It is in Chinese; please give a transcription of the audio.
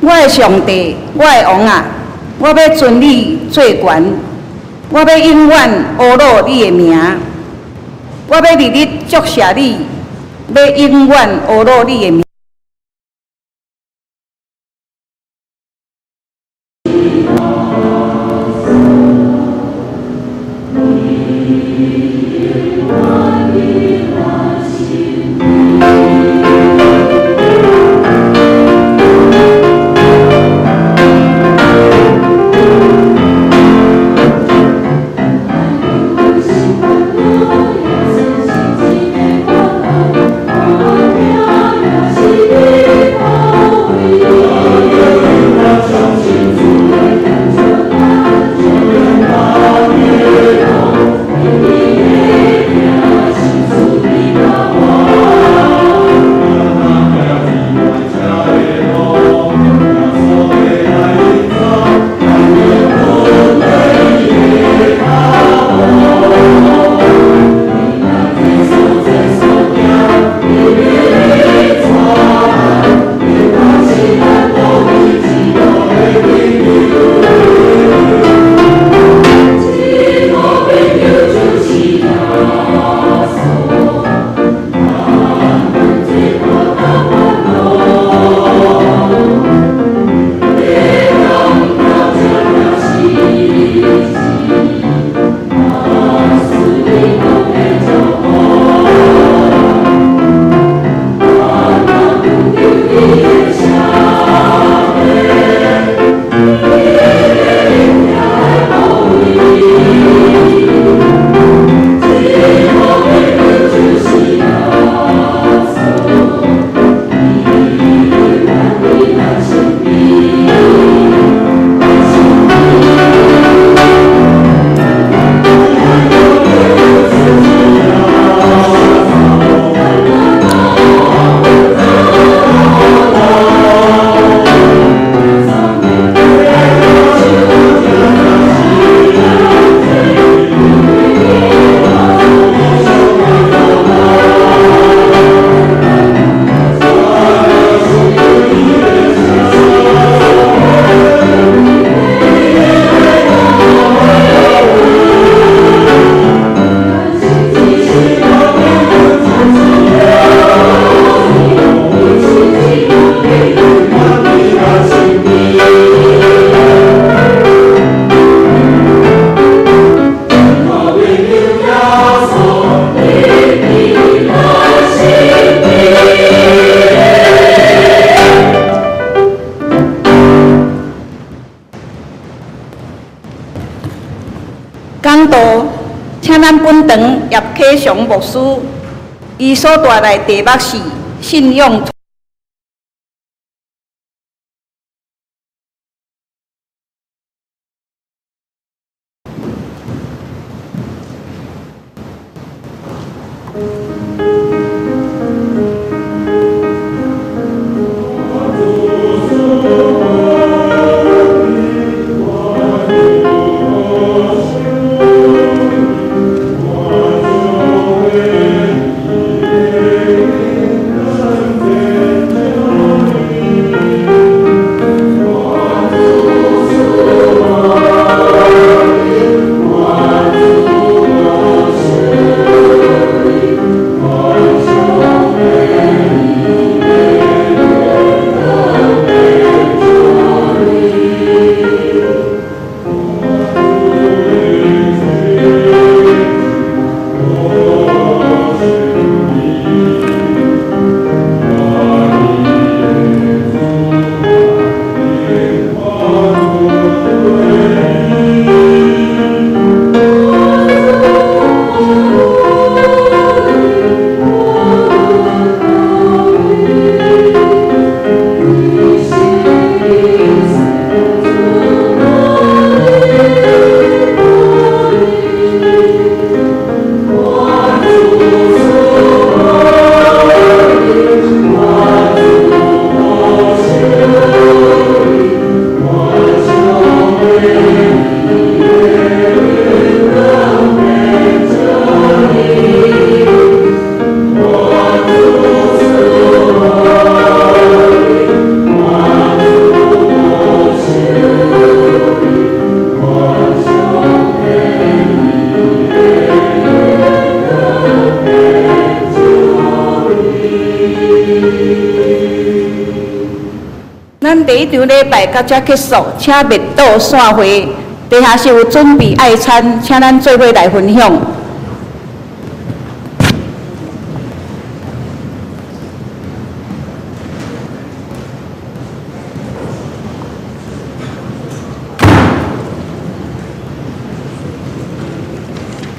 我的上帝，我的王啊，我要尊你最悬，我要永远阿罗你的名，我要日日祝谢你，要永远阿罗你的名。咱本堂叶启祥牧师，伊所带来题目是信仰。场礼拜到这结束，请密道散会，地下是有准备爱餐，请咱做伙来分享。